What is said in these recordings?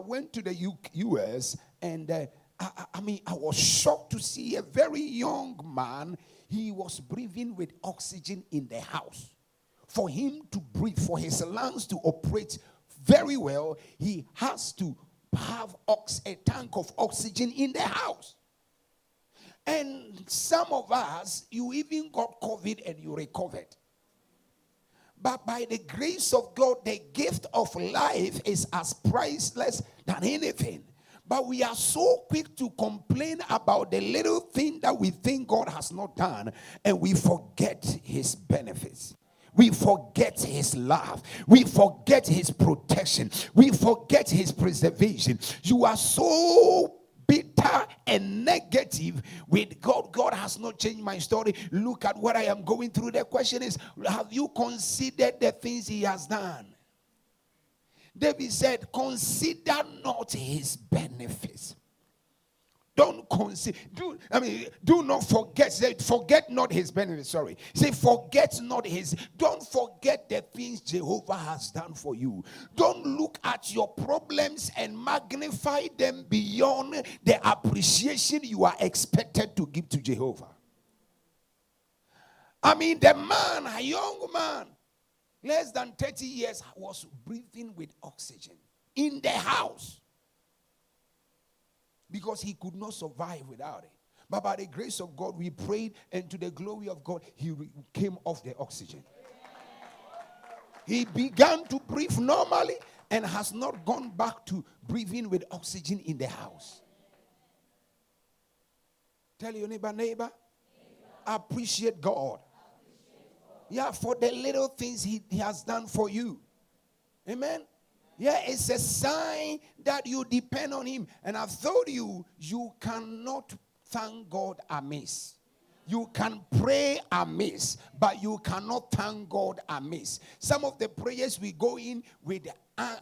went to the U- US and uh, I, I mean, I was shocked to see a very young man. He was breathing with oxygen in the house. For him to breathe, for his lungs to operate very well, he has to have ox- a tank of oxygen in the house. And some of us, you even got COVID and you recovered. But by the grace of God, the gift of life is as priceless than anything. But we are so quick to complain about the little thing that we think God has not done, and we forget his benefits. We forget his love. We forget his protection. We forget his preservation. You are so bitter and negative with God. God has not changed my story. Look at what I am going through. The question is Have you considered the things he has done? David said, Consider not his benefits. Don't consider, do, I mean, do not forget, say, forget not his benefits. Sorry. Say, forget not his, don't forget the things Jehovah has done for you. Don't look at your problems and magnify them beyond the appreciation you are expected to give to Jehovah. I mean, the man, a young man, less than 30 years, was breathing with oxygen in the house because he could not survive without it. But by the grace of God, we prayed, and to the glory of God, he came off the oxygen. He began to breathe normally and has not gone back to breathing with oxygen in the house. Tell your neighbor, neighbor, neighbor. appreciate God. Yeah, for the little things he, he has done for you. Amen. Yeah, it's a sign that you depend on him. And I've told you, you cannot thank God amiss. You can pray amiss, but you cannot thank God amiss. Some of the prayers we go in with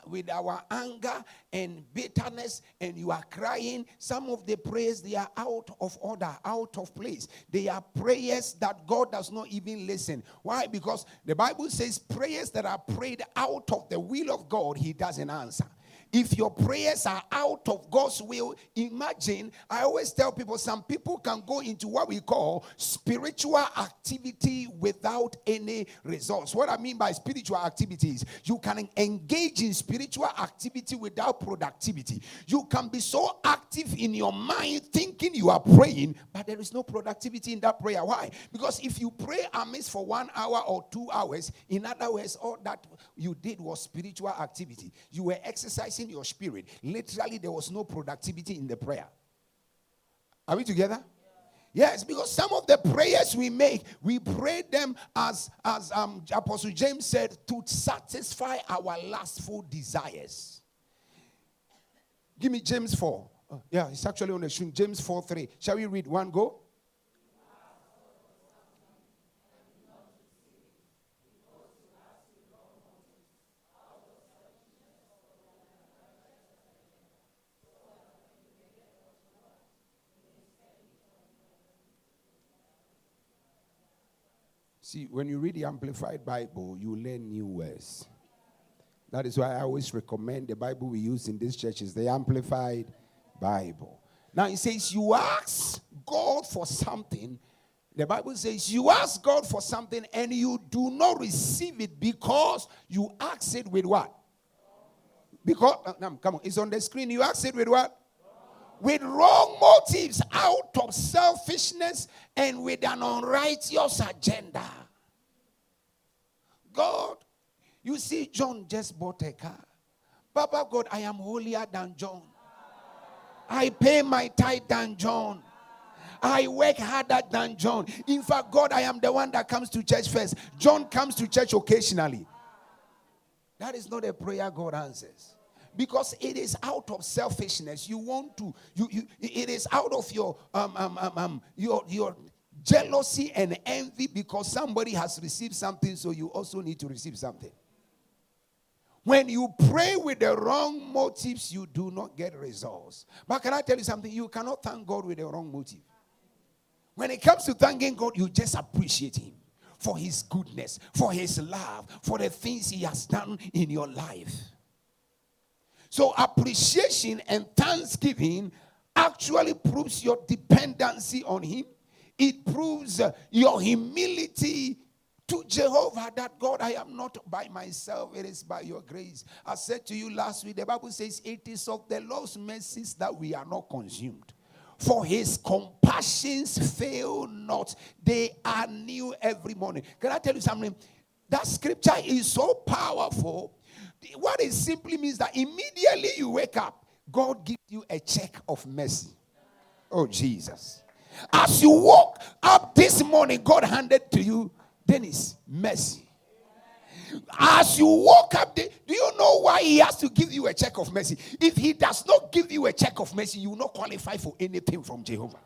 with our anger and bitterness and you are crying some of the prayers they are out of order out of place. They are prayers that god does not even listen. Why? Because the bible says prayers that are prayed out of the will of god he doesn't answer if your prayers are out of God's will, imagine. I always tell people some people can go into what we call spiritual activity without any results. What I mean by spiritual activities, you can engage in spiritual activity without productivity. You can be so active in your mind thinking you are praying, but there is no productivity in that prayer. Why? Because if you pray amiss for one hour or two hours, in other words, all that you did was spiritual activity. You were exercising in your spirit. Literally, there was no productivity in the prayer. Are we together? Yes, because some of the prayers we make, we pray them as as um, Apostle James said to satisfy our lustful desires. Give me James 4. Oh, yeah, it's actually on the screen. James 4 3. Shall we read one go? See, when you read the Amplified Bible, you learn new words. That is why I always recommend the Bible we use in this church is the Amplified Bible. Now it says, You ask God for something. The Bible says, You ask God for something and you do not receive it because you ask it with what? Because, come on, it's on the screen. You ask it with what? With wrong motives, out of selfishness, and with an unrighteous agenda. God, you see, John just bought a car. Papa God, I am holier than John. I pay my tithe than John. I work harder than John. In fact, God, I am the one that comes to church first. John comes to church occasionally. That is not a prayer God answers because it is out of selfishness. You want to, you, you it is out of your um, um, um, um, your your jealousy and envy because somebody has received something, so you also need to receive something. When you pray with the wrong motives, you do not get results. But can I tell you something? You cannot thank God with the wrong motive. When it comes to thanking God, you just appreciate Him for His goodness, for His love, for the things He has done in your life. So appreciation and thanksgiving actually proves your dependency on Him. It proves uh, your humility to Jehovah that God, I am not by myself, it is by your grace. I said to you last week, the Bible says, It is of the Lord's mercies that we are not consumed. For his compassions fail not, they are new every morning. Can I tell you something? That scripture is so powerful. What it simply means that immediately you wake up, God gives you a check of mercy. Oh, Jesus. As you woke up this morning, God handed to you Dennis, mercy. As you woke up, do you know why he has to give you a check of mercy? If he does not give you a check of mercy, you will not qualify for anything from Jehovah.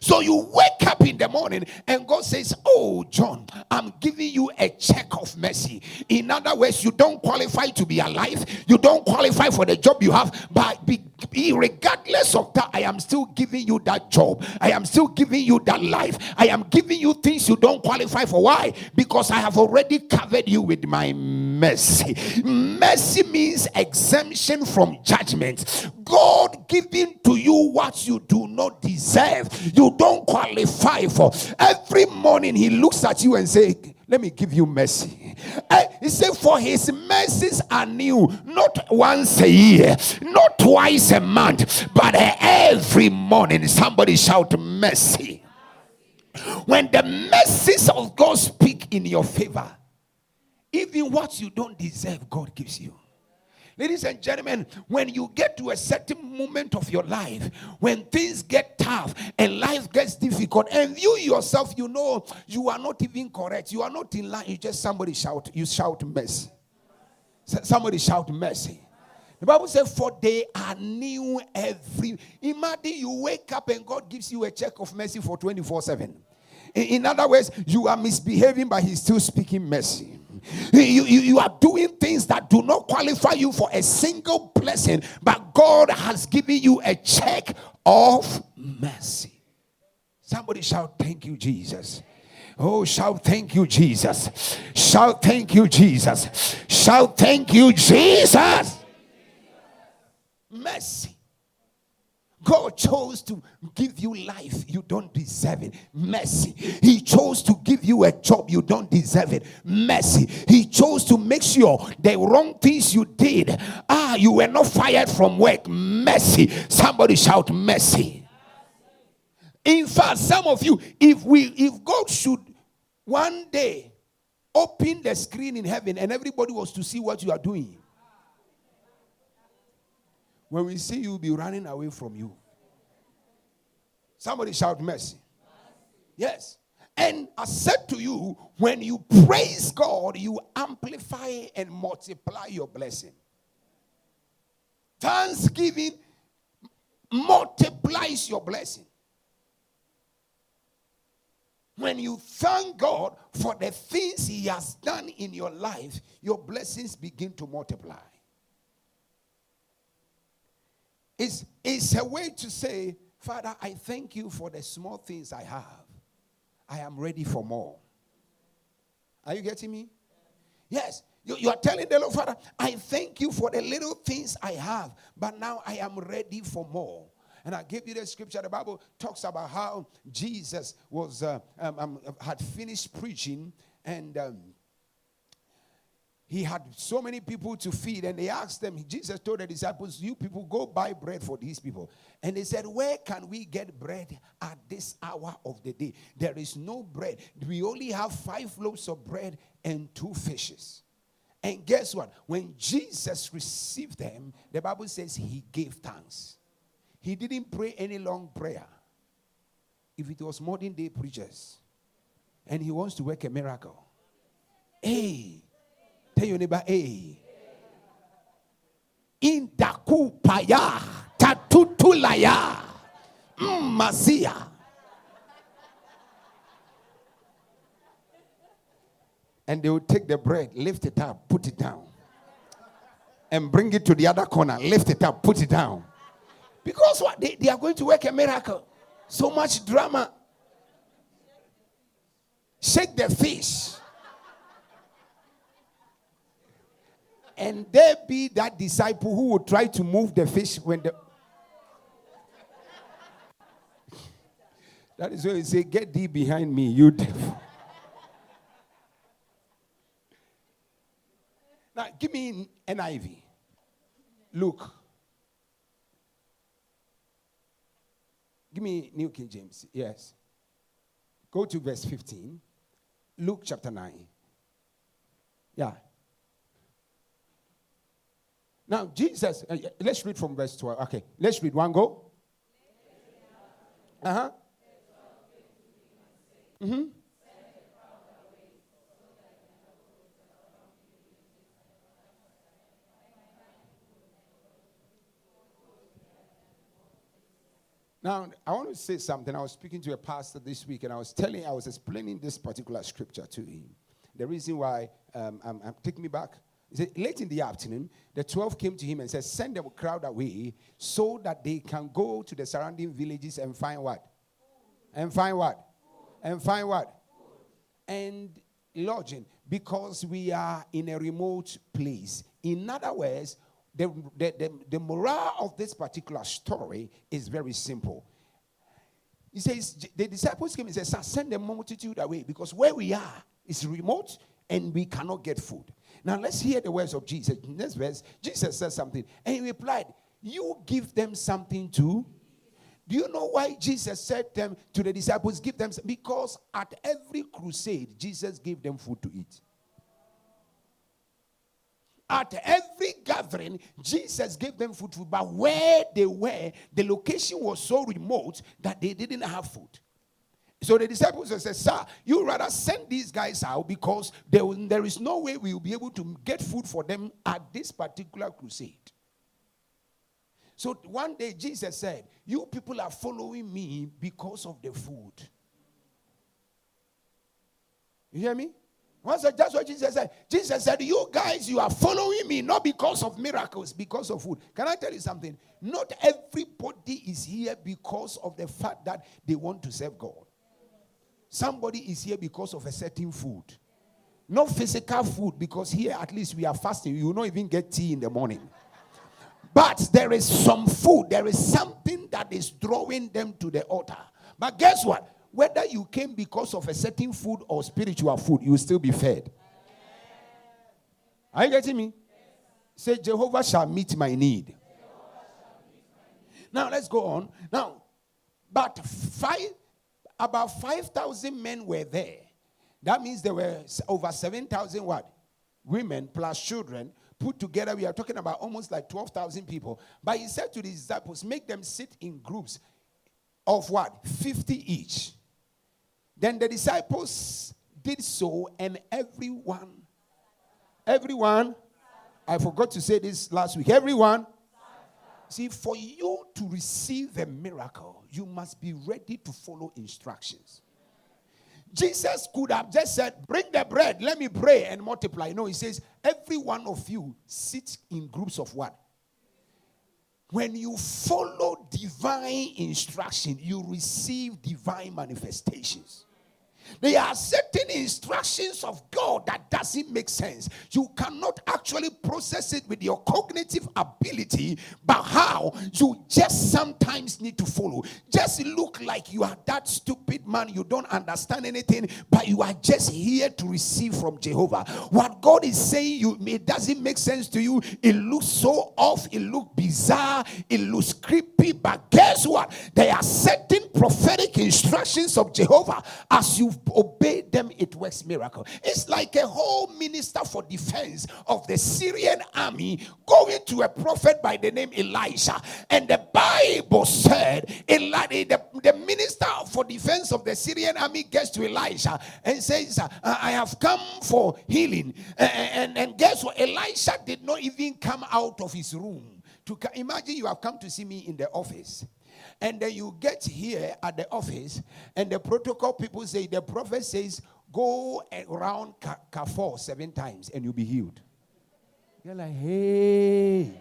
So you wake up in the morning and God says, Oh, John, I'm giving you a check of mercy. In other words, you don't qualify to be alive, you don't qualify for the job you have, but be, regardless of that, I am still giving you that job. I am still giving you that life. I am giving you things you don't qualify for. Why? Because I have already covered you with my mercy. Mercy means exemption from judgment. God giving to you what you do not deserve. You don't qualify for. Every morning he looks at you and say, "Let me give you mercy." Uh, he said, "For his mercies are new, not once a year, not twice a month, but every morning." Somebody shout mercy. When the mercies of God speak in your favor, even what you don't deserve, God gives you. Ladies and gentlemen, when you get to a certain moment of your life, when things get tough and life gets difficult, and you yourself, you know you are not even correct, you are not in line, you just somebody shout, you shout mercy. Somebody shout mercy. The Bible says, For they are new every. Imagine you wake up and God gives you a check of mercy for 24 7. In other words, you are misbehaving, but He's still speaking mercy. You, you, you are doing things that do not qualify you for a single blessing, but God has given you a check of mercy. Somebody shout, Thank you, Jesus. Oh, shout, Thank you, Jesus. Shout, Thank you, Jesus. Shout, Thank you, Jesus. Mercy. God chose to give you life, you don't deserve it. Mercy. He chose to give you a job, you don't deserve it. Mercy. He chose to make sure the wrong things you did, ah, you were not fired from work. Mercy. Somebody shout mercy. In fact, some of you, if we if God should one day open the screen in heaven and everybody was to see what you are doing, when we see you'll be running away from you. Somebody shout mercy. Yes. And I said to you, when you praise God, you amplify and multiply your blessing. Thanksgiving multiplies your blessing. When you thank God for the things He has done in your life, your blessings begin to multiply. It's, it's a way to say, Father, I thank you for the small things I have. I am ready for more. Are you getting me? Yes. You, you, are telling the Lord, Father, I thank you for the little things I have, but now I am ready for more. And I give you the scripture. The Bible talks about how Jesus was uh, um, um, had finished preaching, and um, he had so many people to feed, and they asked them, Jesus told the disciples, You people go buy bread for these people. And they said, Where can we get bread at this hour of the day? There is no bread. We only have five loaves of bread and two fishes. And guess what? When Jesus received them, the Bible says he gave thanks. He didn't pray any long prayer. If it was modern day preachers and he wants to work a miracle, hey, Tell your neighbor, hey. In Dakupaya, Tatutulaya, mm, Masia. And they will take the bread, lift it up, put it down. And bring it to the other corner, lift it up, put it down. Because what? They, they are going to work a miracle. So much drama. Shake the fish. And there be that disciple who would try to move the fish when the. That is why he say, Get thee behind me, you devil. now, give me NIV. Luke. Give me New King James. Yes. Go to verse 15. Luke chapter 9. Yeah. Now, Jesus, uh, let's read from verse 12. Okay, let's read one go. Uh huh. Mm-hmm. Now, I want to say something. I was speaking to a pastor this week, and I was telling, I was explaining this particular scripture to him. The reason why, um, I'm, I'm taking me back. Said, late in the afternoon, the 12 came to him and said, Send the crowd away so that they can go to the surrounding villages and find what? And find what? And find what? And lodging, because we are in a remote place. In other words, the, the, the, the morale of this particular story is very simple. He says, the disciples came and said, send the multitude away because where we are is remote and we cannot get food. Now let's hear the words of Jesus. In this verse, Jesus says something, and he replied, You give them something to. Do you know why Jesus said them to the disciples, give them because at every crusade, Jesus gave them food to eat. At every gathering, Jesus gave them food, food, but where they were, the location was so remote that they didn't have food. So the disciples said, Sir, you rather send these guys out because there, there is no way we will be able to get food for them at this particular crusade. So one day Jesus said, You people are following me because of the food. You hear me? Once that's what Jesus said. Jesus said, You guys, you are following me not because of miracles, because of food. Can I tell you something? Not everybody is here because of the fact that they want to serve God. Somebody is here because of a certain food. Not physical food, because here at least we are fasting. You will not even get tea in the morning. But there is some food, there is something that is drawing them to the altar. But guess what? whether you came because of a certain food or spiritual food, you will still be fed. Are you getting me? Say, Jehovah shall meet my need. Now let's go on. Now, but five, about 5,000 men were there. That means there were over 7,000 what? Women plus children put together. We are talking about almost like 12,000 people. But he said to the disciples, make them sit in groups of what? 50 each. Then the disciples did so, and everyone, everyone, I forgot to say this last week, everyone. See, for you to receive a miracle, you must be ready to follow instructions. Jesus could have just said, Bring the bread, let me pray and multiply. No, he says, Every one of you sits in groups of what? When you follow divine instruction, you receive divine manifestations. There are certain instructions of God that doesn't make sense. You cannot actually process it with your cognitive ability, but how you just sometimes need to follow. Just look like you are that stupid man, you don't understand anything, but you are just here to receive from Jehovah. What God is saying, you it doesn't make sense to you. It looks so off, it looks bizarre, it looks creepy, but guess what? There are certain prophetic instructions of Jehovah as you obey them, it works miracle. It's like a whole minister for defense of the Syrian army going to a prophet by the name Elisha. And the Bible said, Eli- the, the minister for defense of the Syrian army gets to Elisha and says, uh, I have come for healing. And, and, and guess what? Elisha did not even come out of his room. To imagine you have come to see me in the office and then you get here at the office, and the protocol people say, the prophet says, go around Carrefour seven times and you'll be healed. You're like, hey.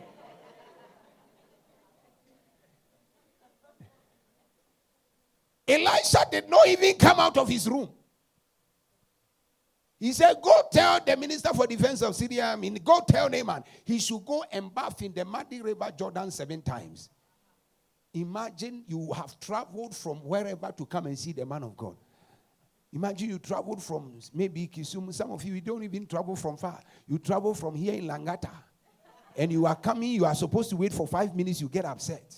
Elisha did not even come out of his room. He said, Go tell the minister for defense of Syria, I mean, go tell Naaman he should go and bath in the muddy river Jordan seven times. Imagine you have traveled from wherever to come and see the man of God. Imagine you traveled from maybe Kisumu. Some of you, you don't even travel from far. You travel from here in Langata. And you are coming, you are supposed to wait for five minutes, you get upset.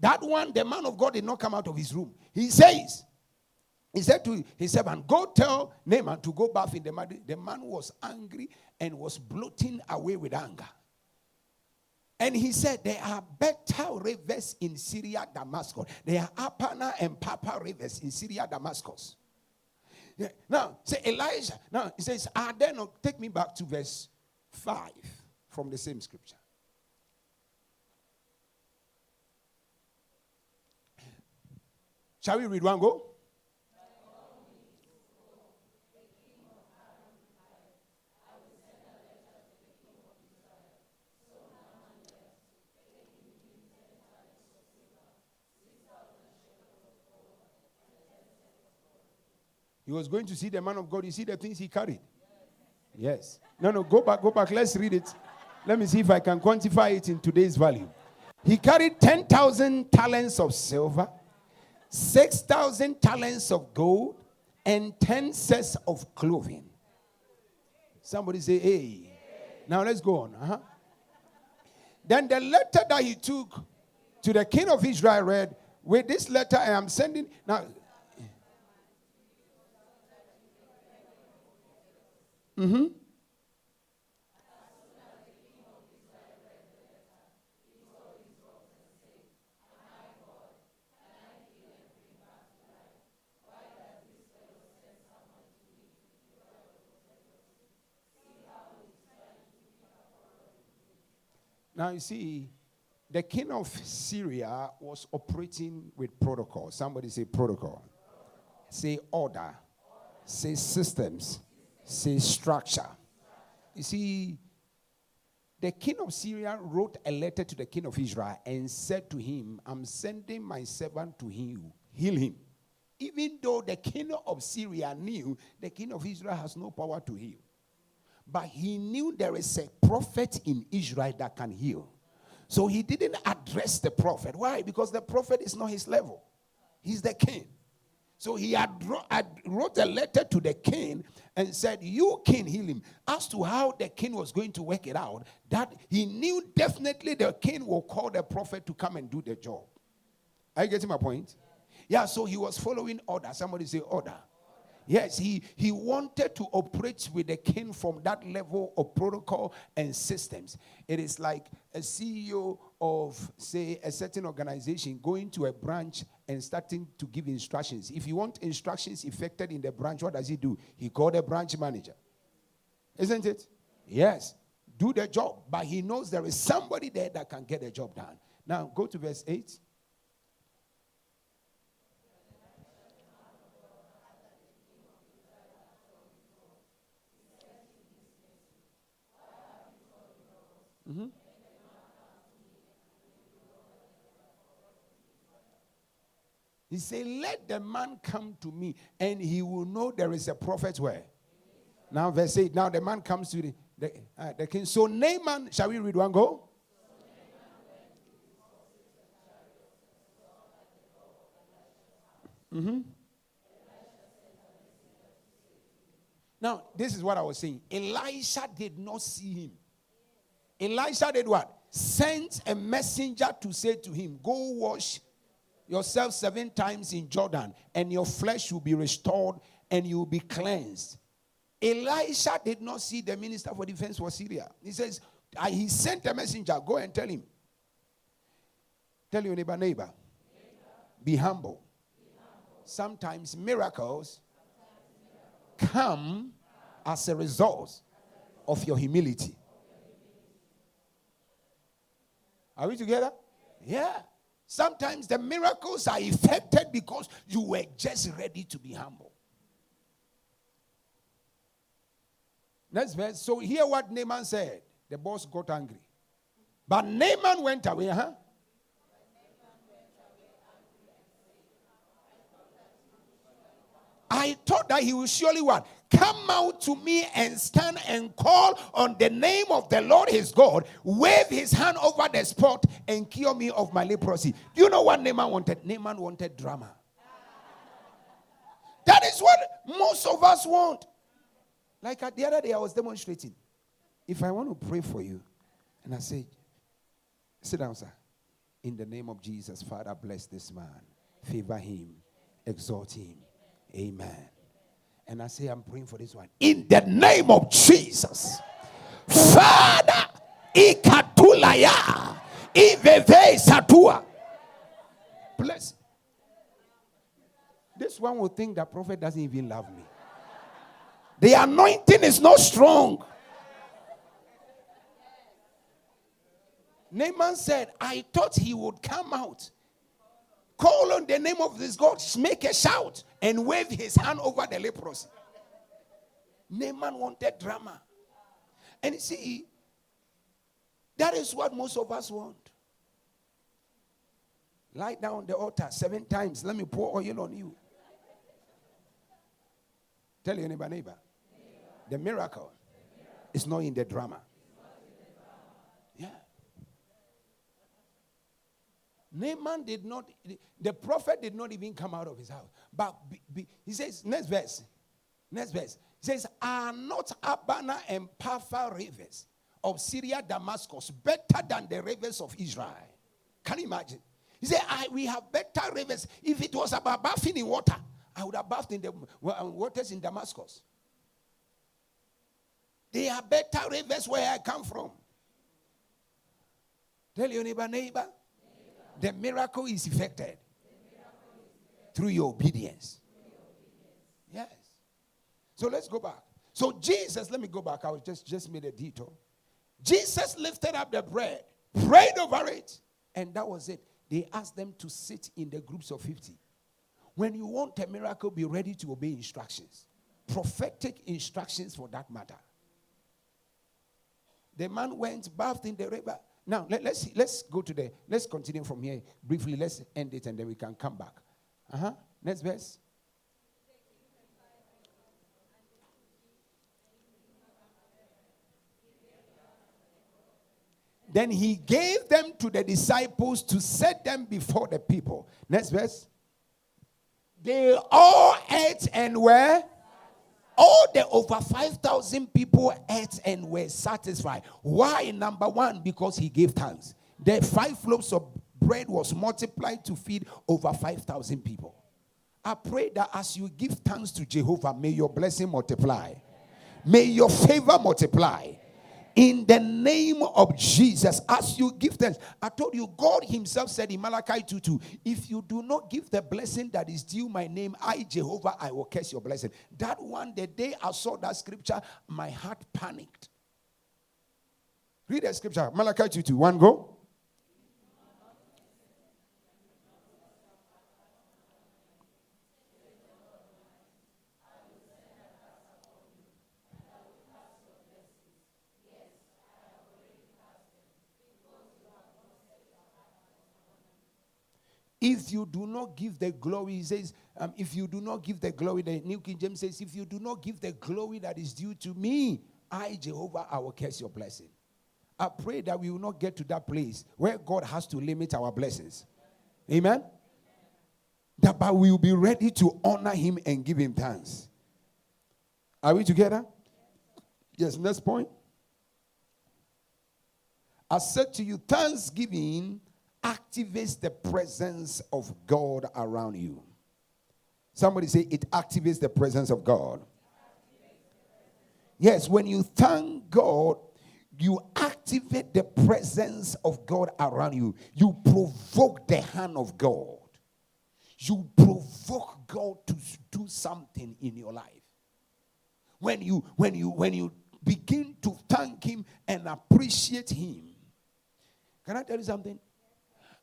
That one, the man of God did not come out of his room. He says, he said to his servant, Go tell Naaman to go bath in the mud. The man was angry and was bloating away with anger. And he said, There are better rivers in Syria, Damascus. There are Abana and Pharpar rivers in Syria, Damascus. Yeah. Now, say Elijah. Now, he says, Are there not? Take me back to verse 5 from the same scripture. Shall we read one go? He was going to see the man of God. You see the things he carried? Yes. No, no, go back, go back. Let's read it. Let me see if I can quantify it in today's value. He carried 10,000 talents of silver 6,000 talents of gold and 10 sets of clothing. Somebody say, hey. Now let's go on. Uh-huh. Then the letter that he took to the king of Israel read, With this letter I am sending. Now, mm-hmm. Now, you see, the king of Syria was operating with protocol. Somebody say protocol. Say order. Say systems. Say structure. You see, the king of Syria wrote a letter to the king of Israel and said to him, I'm sending my servant to heal, heal him. Even though the king of Syria knew the king of Israel has no power to heal. But he knew there is a prophet in Israel that can heal. So he didn't address the prophet. Why? Because the prophet is not his level, he's the king. So he had wrote a letter to the king and said, You can heal him. As to how the king was going to work it out, that he knew definitely the king will call the prophet to come and do the job. Are you getting my point? Yeah, so he was following order. Somebody say order. Yes, he, he wanted to operate with the king from that level of protocol and systems. It is like a CEO of, say, a certain organization going to a branch and starting to give instructions. If you want instructions effected in the branch, what does he do? He called a branch manager. Isn't it? Yes. Do the job. But he knows there is somebody there that can get the job done. Now, go to verse 8. Mm-hmm. He said, Let the man come to me, and he will know there is a prophet where. Now, verse 8. Now the man comes to the, the, uh, the king. So Naaman, shall we read one go? Mm-hmm. Now, this is what I was saying. Elisha did not see him. Elisha did what? Sent a messenger to say to him, Go wash yourself seven times in Jordan, and your flesh will be restored and you will be cleansed. Elisha did not see the minister for defense for Syria. He says, He sent a messenger, go and tell him. Tell your neighbor, neighbor. Be, humble. be humble. Sometimes miracles. come as a result of your humility. Are we together? Yeah. Sometimes the miracles are effected because you were just ready to be humble. Next verse. So hear what Naaman said. The boss got angry. But Naaman went away, huh? I thought that he will surely what? Come out to me and stand and call on the name of the Lord his God, wave his hand over the spot and cure me of my leprosy. Do you know what Naaman wanted? Naaman wanted drama. That is what most of us want. Like uh, the other day, I was demonstrating. If I want to pray for you, and I say, sit down, sir. In the name of Jesus, Father, bless this man, favor him, exalt him. Amen. And I say, I'm praying for this one. In the name of Jesus, Father, ikatulaya. Bless. This one will think that prophet doesn't even love me. The anointing is not strong. Naaman said, I thought he would come out, call on the name of this God, make a shout, and wave his hand over the leprosy. Naaman wanted drama. And you see, that is what most of us want. Lie down on the altar seven times. Let me pour oil on you. Tell your neighbor, neighbor. The miracle is not in the drama. Yeah. Naaman did not, the prophet did not even come out of his house. But be, be, he says, next verse, next verse, he says, Are not Abana and Pharpar rivers of Syria, Damascus, better than the rivers of Israel? Can you imagine? He said, We have better rivers. If it was about bathing in water, I would have bathed in the um, waters in Damascus. They are better rivers where I come from. Tell your neighbor, neighbor, the miracle is effected through your obedience. Yes. So let's go back. So Jesus, let me go back. I was just just made a detour. Jesus lifted up the bread, prayed over it, and that was it. They asked them to sit in the groups of 50. When you want a miracle, be ready to obey instructions. Prophetic instructions for that matter. The man went, bathed in the river. Now, let, us let's, let's go to the, let's continue from here briefly. Let's end it and then we can come back. Uh huh. Next verse. Then he gave them to the disciples to set them before the people. Next verse. They all ate and were all the over 5,000 people ate and were satisfied. Why? Number one, because he gave thanks. The five loaves of bread was multiplied to feed over 5,000 people. I pray that as you give thanks to Jehovah, may your blessing multiply. May your favor multiply in the name of Jesus as you give thanks. I told you, God Himself said in Malachi 2 2, if you do not give the blessing that is due my name, I, Jehovah, I will curse your blessing. That one, the day I saw that scripture, my heart panicked. Read that scripture, Malachi 2 2. One go. If you do not give the glory, he says, um, if you do not give the glory, the New King James says, if you do not give the glory that is due to me, I, Jehovah, I will curse your blessing. I pray that we will not get to that place where God has to limit our blessings. Amen? That but we will be ready to honor him and give him thanks. Are we together? Yes, next point. I said to you, thanksgiving activates the presence of God around you. Somebody say it activates the presence of God. Yes, when you thank God, you activate the presence of God around you. You provoke the hand of God. You provoke God to do something in your life. When you when you when you begin to thank him and appreciate him. Can I tell you something?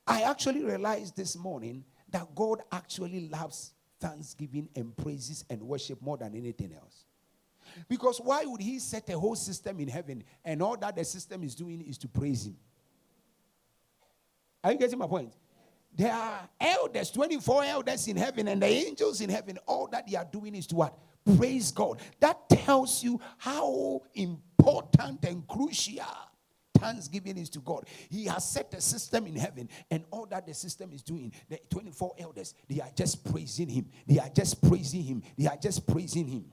I actually realized this morning that God actually loves thanksgiving and praises and worship more than anything else. Because why would He set a whole system in heaven and all that the system is doing is to praise Him? Are you getting my point? there are elders, 24 elders in heaven, and the angels in heaven. All that they are doing is to what? Praise God. That tells you how important and crucial thanksgiving is to God. He has set a system in heaven, and all that the system is doing, the 24 elders, they are just praising Him. They are just praising Him. They are just praising Him.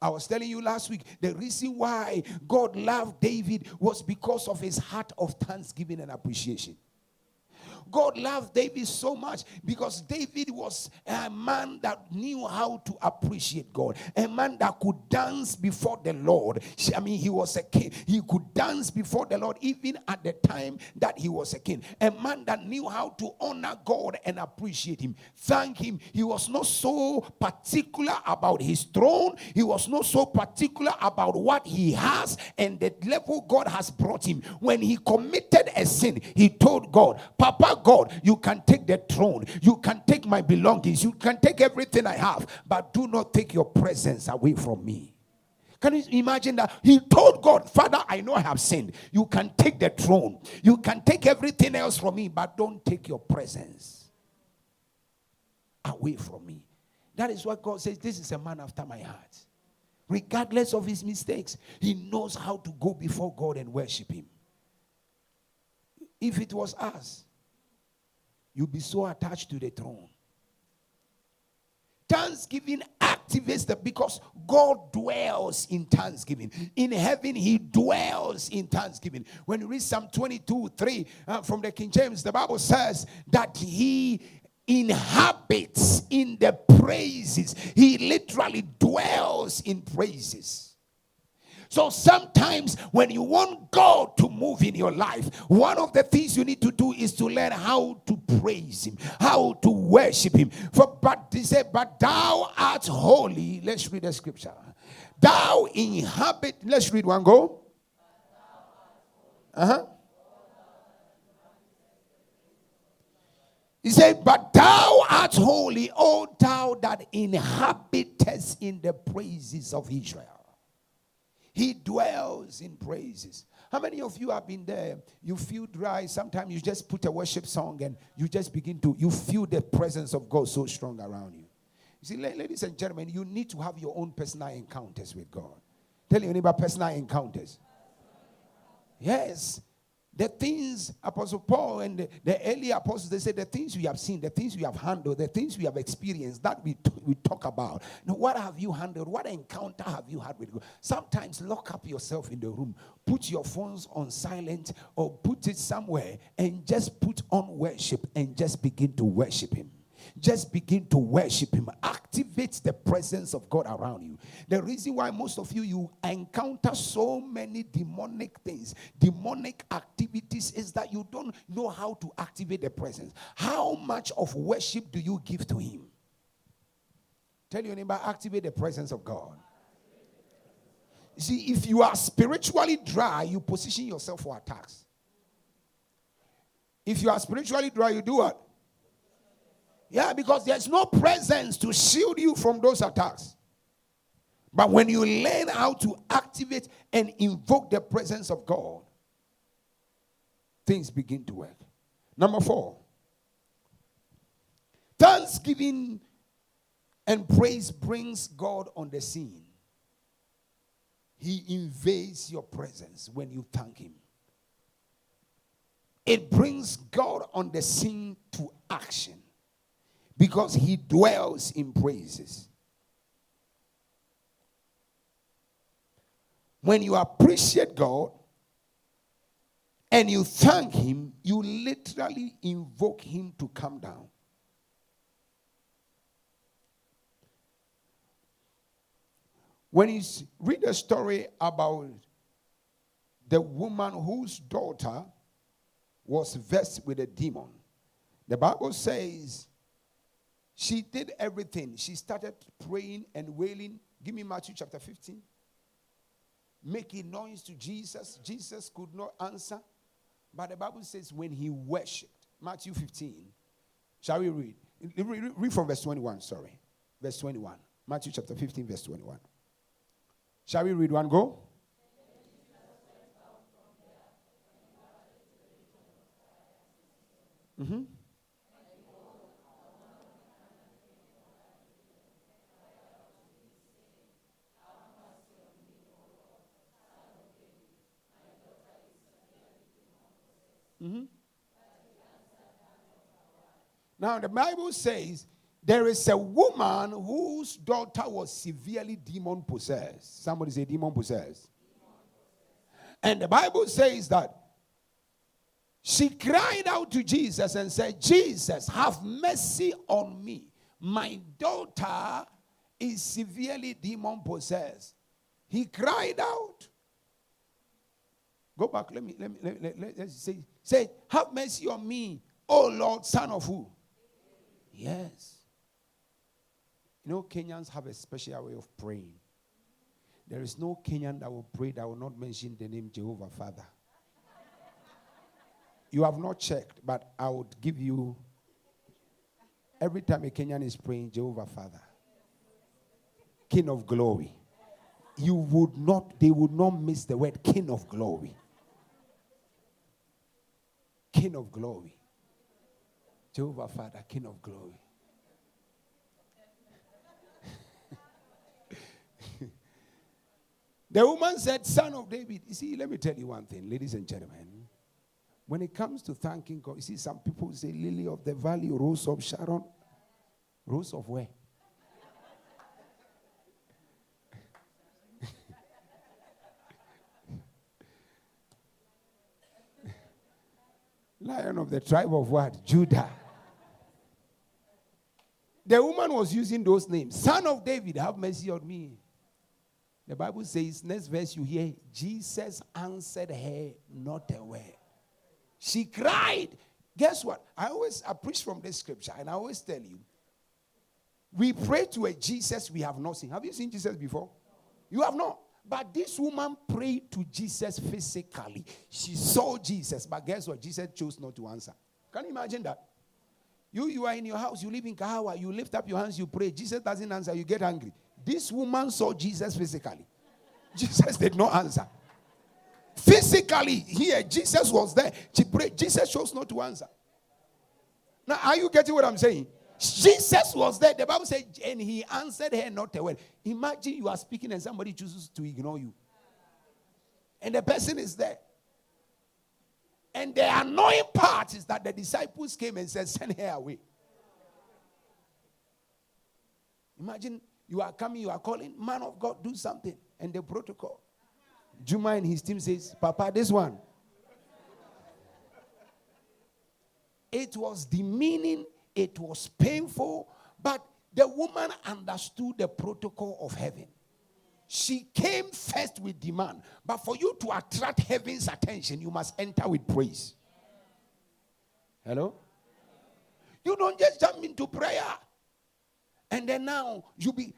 I was telling you last week the reason why God loved David was because of his heart of thanksgiving and appreciation. God loved David so much because David was a man that knew how to appreciate God, a man that could dance before the Lord. I mean, he was a king. He could dance before the Lord even at the time that he was a king. A man that knew how to honor God and appreciate Him, thank Him. He was not so particular about his throne, he was not so particular about what he has and the level God has brought him. When he committed a sin, he told God, Papa, God, you can take the throne, you can take my belongings, you can take everything I have, but do not take your presence away from me. Can you imagine that? He told God, Father, I know I have sinned. You can take the throne, you can take everything else from me, but don't take your presence away from me. That is what God says. This is a man after my heart. Regardless of his mistakes, he knows how to go before God and worship him. If it was us, You'll be so attached to the throne. Thanksgiving activates the because God dwells in thanksgiving. In heaven, He dwells in thanksgiving. When you read Psalm 22 3 uh, from the King James, the Bible says that He inhabits in the praises, He literally dwells in praises. So sometimes when you want God to move in your life, one of the things you need to do is to learn how to praise Him, how to worship Him. For but he said, But thou art holy. Let's read the scripture. Thou inhabit. Let's read one go. Uh-huh. He said, But thou art holy, O thou that inhabitest in the praises of Israel. He dwells in praises. How many of you have been there? You feel dry. Sometimes you just put a worship song and you just begin to, you feel the presence of God so strong around you. You see, ladies and gentlemen, you need to have your own personal encounters with God. Tell your neighbor personal encounters. Yes. The things, Apostle Paul and the, the early apostles, they said, the things we have seen, the things we have handled, the things we have experienced, that we, t- we talk about. Now, what have you handled? What encounter have you had with God? Sometimes lock up yourself in the room, put your phones on silent, or put it somewhere, and just put on worship and just begin to worship Him. Just begin to worship Him. Activate the presence of God around you. The reason why most of you you encounter so many demonic things, demonic activities, is that you don't know how to activate the presence. How much of worship do you give to Him? Tell your neighbor, activate the presence of God. See, if you are spiritually dry, you position yourself for attacks. If you are spiritually dry, you do what? Yeah, because there's no presence to shield you from those attacks. But when you learn how to activate and invoke the presence of God, things begin to work. Number four, thanksgiving and praise brings God on the scene. He invades your presence when you thank Him. It brings God on the scene to action because he dwells in praises. When you appreciate God and you thank him, you literally invoke him to come down. When you read a story about the woman whose daughter was vexed with a demon, the Bible says she did everything. She started praying and wailing. Give me Matthew chapter 15. Making noise to Jesus. Jesus could not answer. But the Bible says when he worshiped, Matthew 15. Shall we read? Read from verse 21, sorry. Verse 21. Matthew chapter 15, verse 21. Shall we read one go? Mm-hmm. Mm-hmm. Now, the Bible says there is a woman whose daughter was severely demon possessed. Somebody say demon possessed. And the Bible says that she cried out to Jesus and said, Jesus, have mercy on me. My daughter is severely demon possessed. He cried out. Go back. Let me let me let, let, let, let's say say, have mercy on me, oh Lord, son of who? Yes. You know, Kenyans have a special way of praying. There is no Kenyan that will pray that will not mention the name Jehovah Father. You have not checked, but I would give you every time a Kenyan is praying, Jehovah Father, King of glory. You would not, they would not miss the word King of glory. King of glory. Jehovah Father, King of glory. the woman said, Son of David. You see, let me tell you one thing, ladies and gentlemen. When it comes to thanking God, you see, some people say, Lily of the valley, rose of Sharon. Rose of where? Lion of the tribe of what? Judah. The woman was using those names. Son of David, have mercy on me. The Bible says, next verse you hear, Jesus answered her not a word. She cried. Guess what? I always I preach from this scripture, and I always tell you, we pray to a Jesus we have not seen. Have you seen Jesus before? You have not. But this woman prayed to Jesus physically. She saw Jesus, but guess what? Jesus chose not to answer. Can you imagine that? You, you are in your house, you live in Kahawa, you lift up your hands, you pray. Jesus doesn't answer, you get angry. This woman saw Jesus physically. Jesus did not answer. Physically, here, Jesus was there. She prayed. Jesus chose not to answer. Now, are you getting what I'm saying? Jesus was there. The Bible said, and he answered her not a word. Imagine you are speaking and somebody chooses to ignore you. And the person is there. And the annoying part is that the disciples came and said, Send her away. Imagine you are coming, you are calling, man of God, do something. And the protocol. Juma and his team says, Papa, this one. It was demeaning it was painful, but the woman understood the protocol of heaven. She came first with demand, but for you to attract heaven's attention, you must enter with praise. Hello? You don't just jump into prayer and then now you be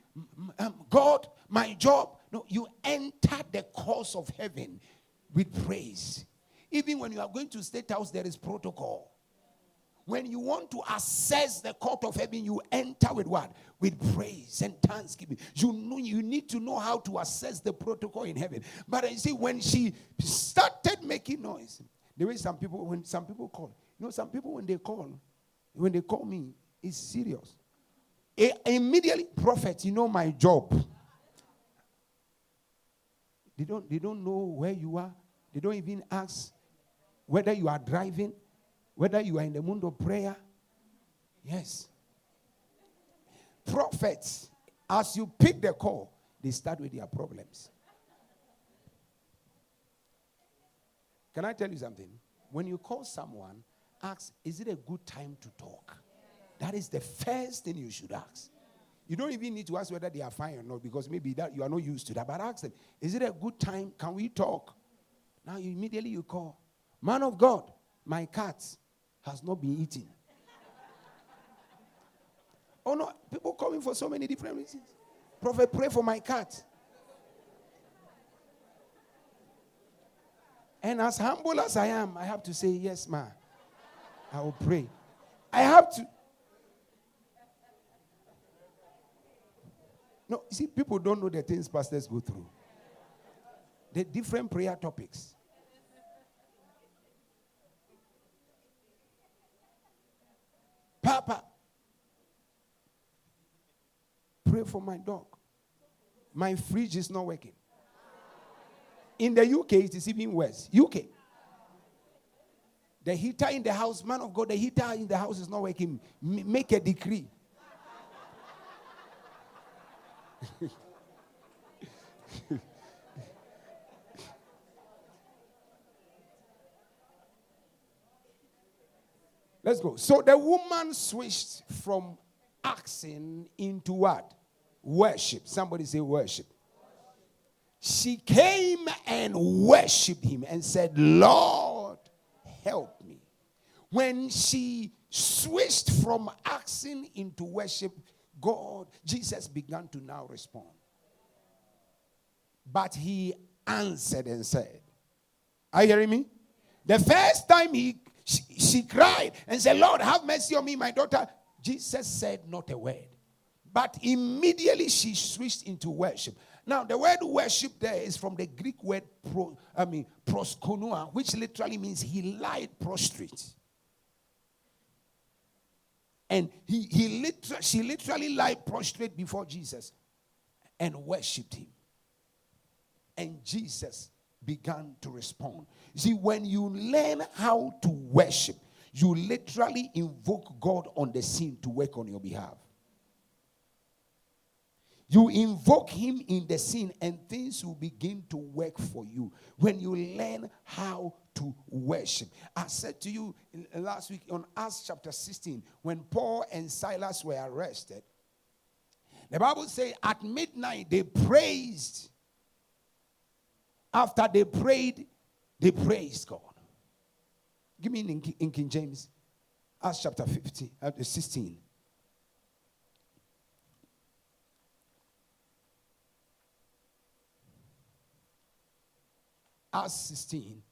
um, God, my job. No, you enter the course of heaven with praise. Even when you are going to state house, there is protocol. When you want to assess the court of heaven, you enter with what? With praise and thanksgiving. You know you need to know how to assess the protocol in heaven. But you see, when she started making noise, there is some people when some people call. You know, some people when they call, when they call me, it's serious. immediately, prophet, you know my job. They don't, they don't know where you are. They don't even ask whether you are driving. Whether you are in the mood of prayer, yes. Prophets, as you pick the call, they start with their problems. Can I tell you something? When you call someone, ask, is it a good time to talk? That is the first thing you should ask. You don't even need to ask whether they are fine or not because maybe that you are not used to that. But ask them, is it a good time? Can we talk? Now immediately you call. Man of God, my cats has not been eaten. oh no, people coming for so many different reasons. Prophet, pray for my cat. And as humble as I am, I have to say, yes, ma. I will pray. I have to. No, you see, people don't know the things pastors go through. The different prayer topics. Papa, pray for my dog. My fridge is not working. In the UK, it is even worse. UK. The heater in the house, man of God, the heater in the house is not working. M- make a decree. Let's go. So the woman switched from asking into what? Worship. Somebody say worship. She came and worshiped him and said, Lord, help me. When she switched from asking into worship, God, Jesus began to now respond. But he answered and said, Are you hearing me? The first time he she, she cried and said, Lord, have mercy on me, my daughter. Jesus said not a word. But immediately she switched into worship. Now, the word worship there is from the Greek word pro, I mean proskuneo, which literally means he lied prostrate. And he, he literally, she literally lied prostrate before Jesus and worshipped him. And Jesus began to respond. See, when you learn how to worship, you literally invoke God on the scene to work on your behalf. You invoke him in the scene, and things will begin to work for you when you learn how to worship. I said to you last week on Acts chapter 16, when Paul and Silas were arrested, the Bible says at midnight they praised. After they prayed, they praised God. Give me in, in King James, Acts chapter 15, uh, 16. Acts 16.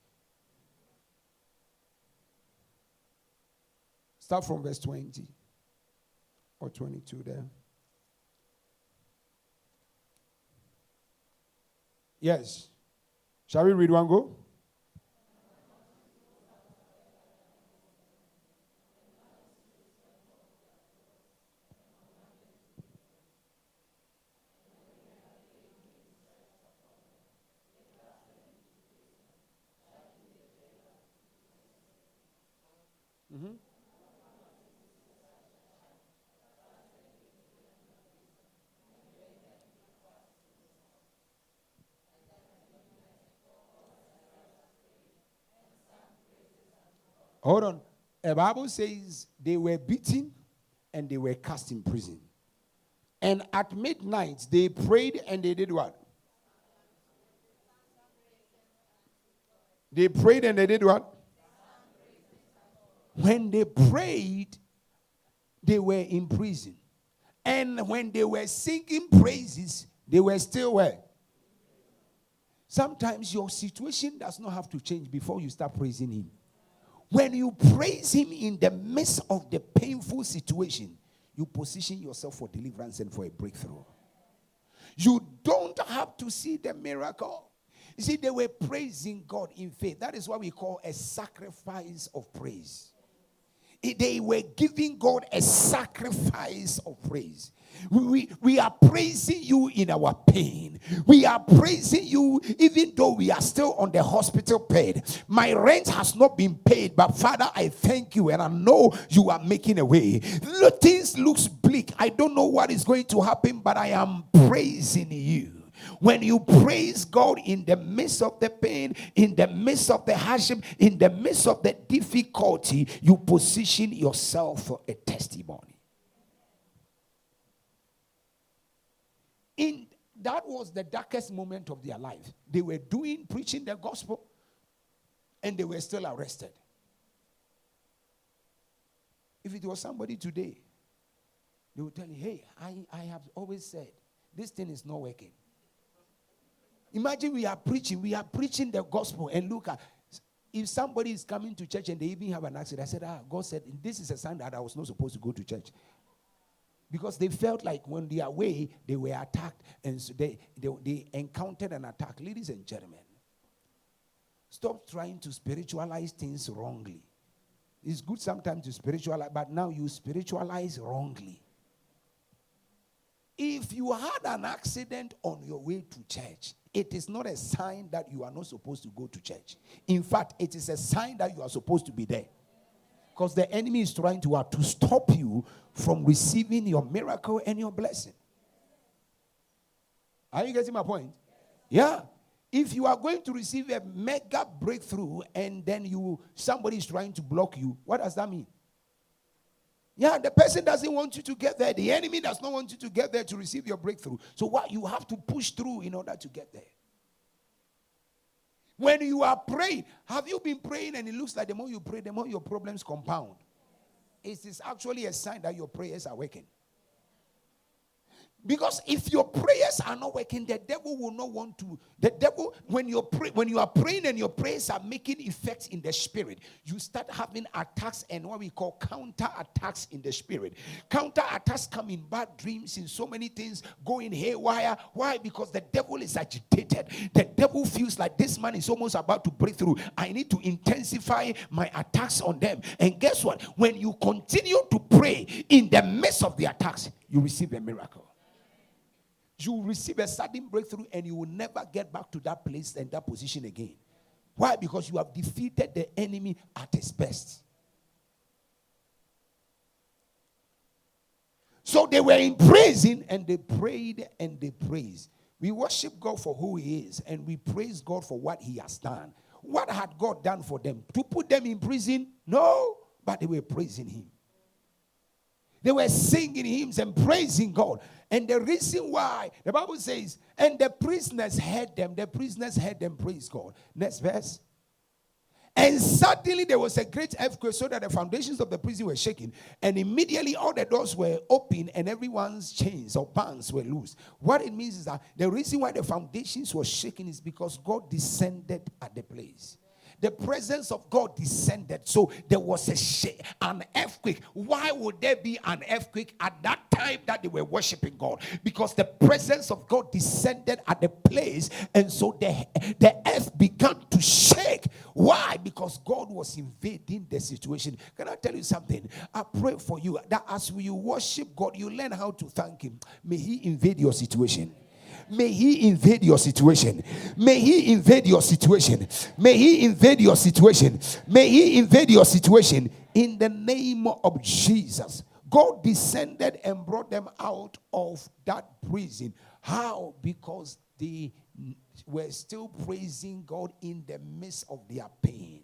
Start from verse 20 or 22 there. Yes. Shall we read one go? Hold on. The Bible says they were beaten and they were cast in prison. And at midnight they prayed and they did what? They prayed and they did what? When they prayed, they were in prison. And when they were singing praises, they were still where? Sometimes your situation does not have to change before you start praising Him. When you praise Him in the midst of the painful situation, you position yourself for deliverance and for a breakthrough. You don't have to see the miracle. You see, they were praising God in faith. That is what we call a sacrifice of praise they were giving God a sacrifice of praise. We, we are praising you in our pain. We are praising you even though we are still on the hospital bed. My rent has not been paid, but Father, I thank you and I know you are making a way. Things looks bleak. I don't know what is going to happen, but I am praising you. When you praise God in the midst of the pain, in the midst of the hardship, in the midst of the difficulty, you position yourself for a testimony. In that was the darkest moment of their life. They were doing preaching the gospel and they were still arrested. If it was somebody today, they would tell you, hey, I, I have always said this thing is not working. Imagine we are preaching, we are preaching the gospel, and look at if somebody is coming to church and they even have an accident. I said, Ah, God said, this is a sign that I was not supposed to go to church. Because they felt like when they are away, they were attacked, and so they, they, they encountered an attack. Ladies and gentlemen, stop trying to spiritualize things wrongly. It's good sometimes to spiritualize, but now you spiritualize wrongly. If you had an accident on your way to church, it is not a sign that you are not supposed to go to church. In fact, it is a sign that you are supposed to be there. Because the enemy is trying to, uh, to stop you from receiving your miracle and your blessing. Are you getting my point? Yeah. If you are going to receive a mega breakthrough and then you somebody is trying to block you, what does that mean? Yeah, the person doesn't want you to get there. The enemy does not want you to get there to receive your breakthrough. So what you have to push through in order to get there. When you are praying, have you been praying and it looks like the more you pray, the more your problems compound? It is actually a sign that your prayers are working. Because if your prayers are not working, the devil will not want to. The devil, when you pray, when you are praying and your prayers are making effects in the spirit, you start having attacks and what we call counter attacks in the spirit. Counter attacks come in bad dreams, in so many things going haywire. Why? Because the devil is agitated. The devil feels like this man is almost about to break through. I need to intensify my attacks on them. And guess what? When you continue to pray in the midst of the attacks, you receive a miracle you receive a sudden breakthrough and you will never get back to that place and that position again. Why? Because you have defeated the enemy at his best. So they were in praising and they prayed and they praised. We worship God for who He is and we praise God for what He has done. What had God done for them? To put them in prison? No, but they were praising Him. They were singing hymns and praising God. And the reason why, the Bible says, and the prisoners heard them, the prisoners heard them praise God. Next verse. And suddenly there was a great earthquake so that the foundations of the prison were shaking. And immediately all the doors were open and everyone's chains or bands were loose. What it means is that the reason why the foundations were shaking is because God descended at the place the presence of God descended. So there was a sh- an earthquake. Why would there be an earthquake at that time that they were worshiping God? Because the presence of God descended at the place, and so the, the earth began to shake. Why? Because God was invading the situation. Can I tell you something? I pray for you that as you worship God, you learn how to thank Him. May He invade your situation. May He invade your situation. May He invade your situation. May He invade your situation. May He invade your situation in the name of Jesus. God descended and brought them out of that prison. How? Because they were still praising God in the midst of their pain.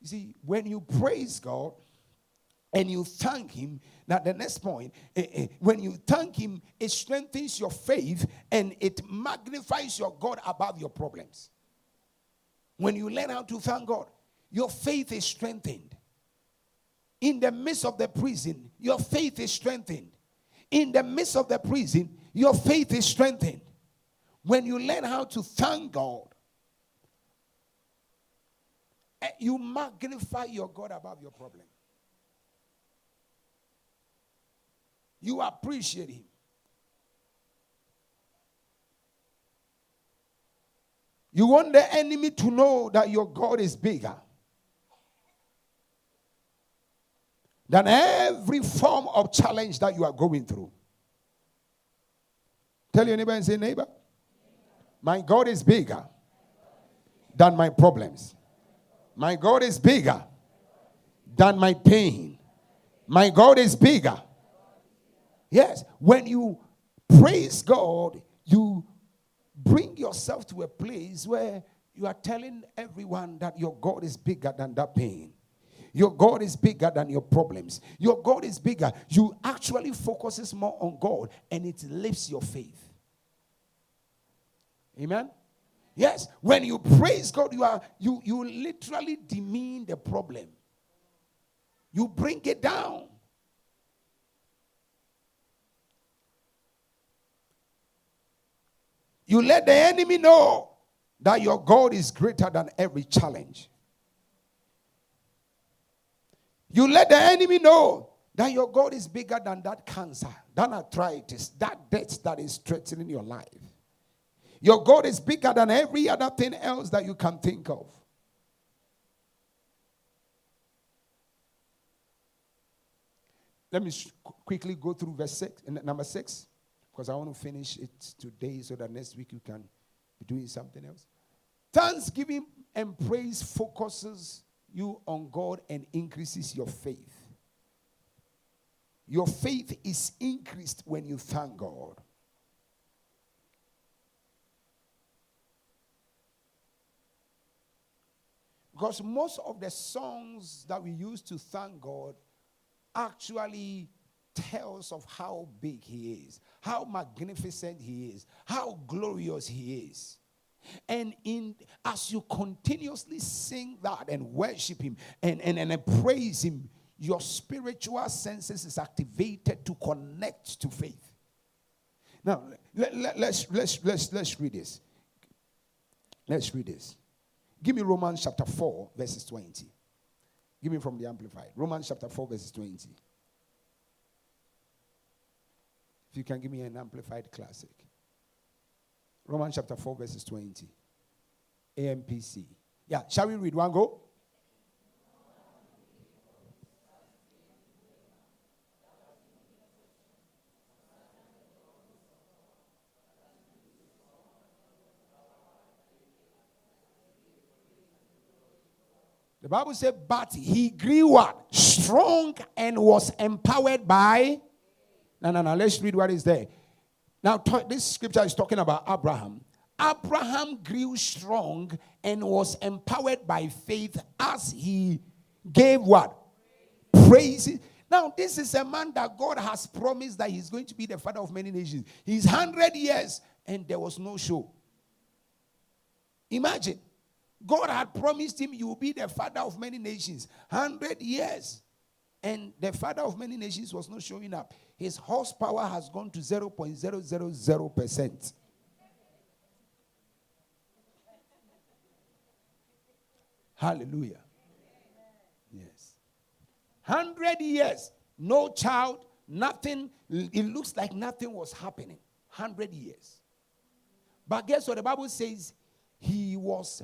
You see, when you praise God, and you thank him. Now, the next point, eh, eh, when you thank him, it strengthens your faith and it magnifies your God above your problems. When you learn how to thank God, your faith is strengthened. In the midst of the prison, your faith is strengthened. In the midst of the prison, your faith is strengthened. When you learn how to thank God, eh, you magnify your God above your problem. You appreciate him. You want the enemy to know that your God is bigger than every form of challenge that you are going through. Tell your neighbor and say, Neighbor, my God is bigger than my problems. My God is bigger than my pain. My God is bigger Yes, when you praise God, you bring yourself to a place where you are telling everyone that your God is bigger than that pain. Your God is bigger than your problems. Your God is bigger. You actually focuses more on God and it lifts your faith. Amen. Yes, when you praise God, you are you you literally demean the problem. You bring it down. You let the enemy know that your God is greater than every challenge. You let the enemy know that your God is bigger than that cancer, than arthritis, that death that is threatening your life. Your God is bigger than every other thing else that you can think of. Let me quickly go through verse 6, number 6. Because I want to finish it today so that next week you can be doing something else. Thanksgiving and praise focuses you on God and increases your faith. Your faith is increased when you thank God. Because most of the songs that we use to thank God actually tells of how big he is, how magnificent he is, how glorious he is. And in as you continuously sing that and worship him and, and, and praise him, your spiritual senses is activated to connect to faith. Now, let, let, let's, let's, let's, let's read this. Let's read this. Give me Romans chapter 4, verses 20. Give me from the Amplified. Romans chapter 4, verses 20. If you can give me an Amplified classic. Romans chapter 4, verses 20. AMPC. Yeah, shall we read one go? The Bible said, but he grew up Strong and was empowered by. No, no, no. Let's read what is there. Now, t- this scripture is talking about Abraham. Abraham grew strong and was empowered by faith as he gave what? Praise. Now, this is a man that God has promised that he's going to be the father of many nations. He's 100 years and there was no show. Imagine. God had promised him, You will be the father of many nations. 100 years. And the father of many nations was not showing up. His horsepower has gone to 0.000%. Hallelujah. Yes. 100 years, no child, nothing. It looks like nothing was happening. 100 years. But guess what? The Bible says he was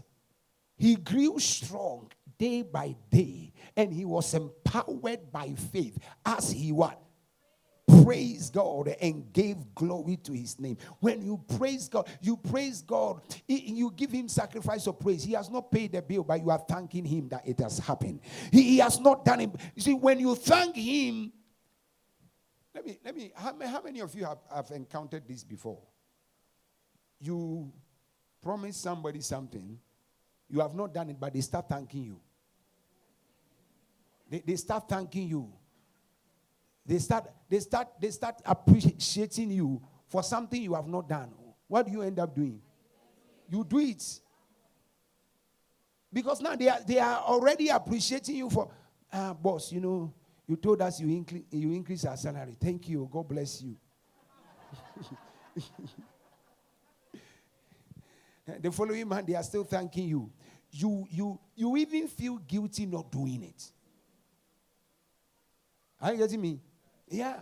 he grew strong day by day and he was empowered by faith as he what praised God and gave glory to his name. When you praise God, you praise God, you give him sacrifice of praise. He has not paid the bill, but you are thanking him that it has happened. He, he has not done it. You see, when you thank him, let me, let me, how, how many of you have, have encountered this before? You promise somebody something you have not done it, but they start thanking you. They, they start thanking you. They start, they start, they start appreciating you for something you have not done. What do you end up doing? You do it. Because now they are, they are already appreciating you for, ah, boss, you know, you told us you, incre- you increase our salary. Thank you. God bless you. the following month, they are still thanking you. You, you, you even feel guilty not doing it. Are you getting me? Yeah.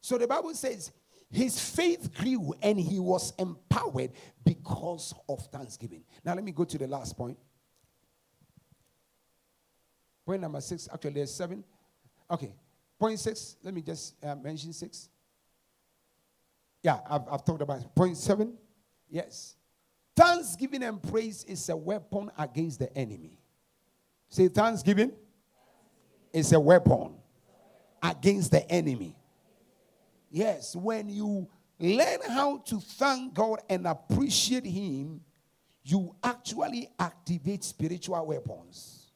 So the Bible says his faith grew and he was empowered because of thanksgiving. Now let me go to the last point. Point number six. Actually, there's seven. Okay. Point six. Let me just uh, mention six. Yeah, I've, I've talked about it. Point seven. Yes. Thanksgiving and praise is a weapon against the enemy. Say, thanksgiving is a weapon against the enemy. Yes, when you learn how to thank God and appreciate Him, you actually activate spiritual weapons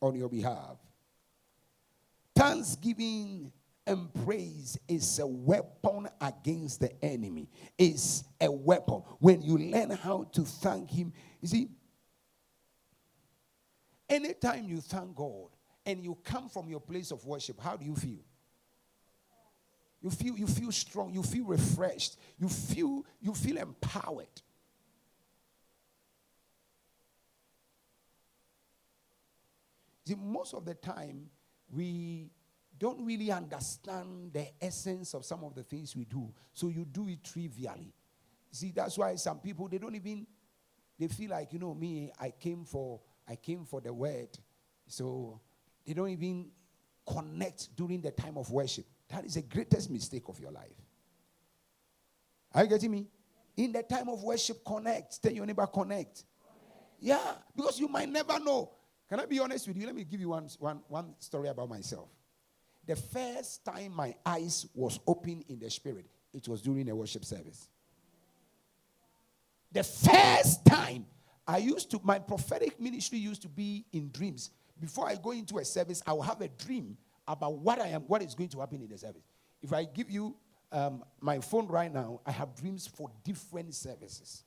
on your behalf. Thanksgiving and praise is a weapon against the enemy. It's a weapon. When you learn how to thank Him, you see, anytime you thank God and you come from your place of worship, how do you feel? You feel you feel strong, you feel refreshed, you feel you feel empowered. See, most of the time we don't really understand the essence of some of the things we do. So you do it trivially. See, that's why some people they don't even they feel like, you know, me, I came for I came for the word. So they don't even connect during the time of worship. That is the greatest mistake of your life. Are you getting me? In the time of worship, connect. Tell your neighbor, connect. connect. Yeah, because you might never know. Can I be honest with you? Let me give you one, one, one story about myself. The first time my eyes was open in the spirit, it was during a worship service. The first time I used to, my prophetic ministry used to be in dreams. Before I go into a service, I will have a dream about what I am, what is going to happen in the service. If I give you um, my phone right now, I have dreams for different services.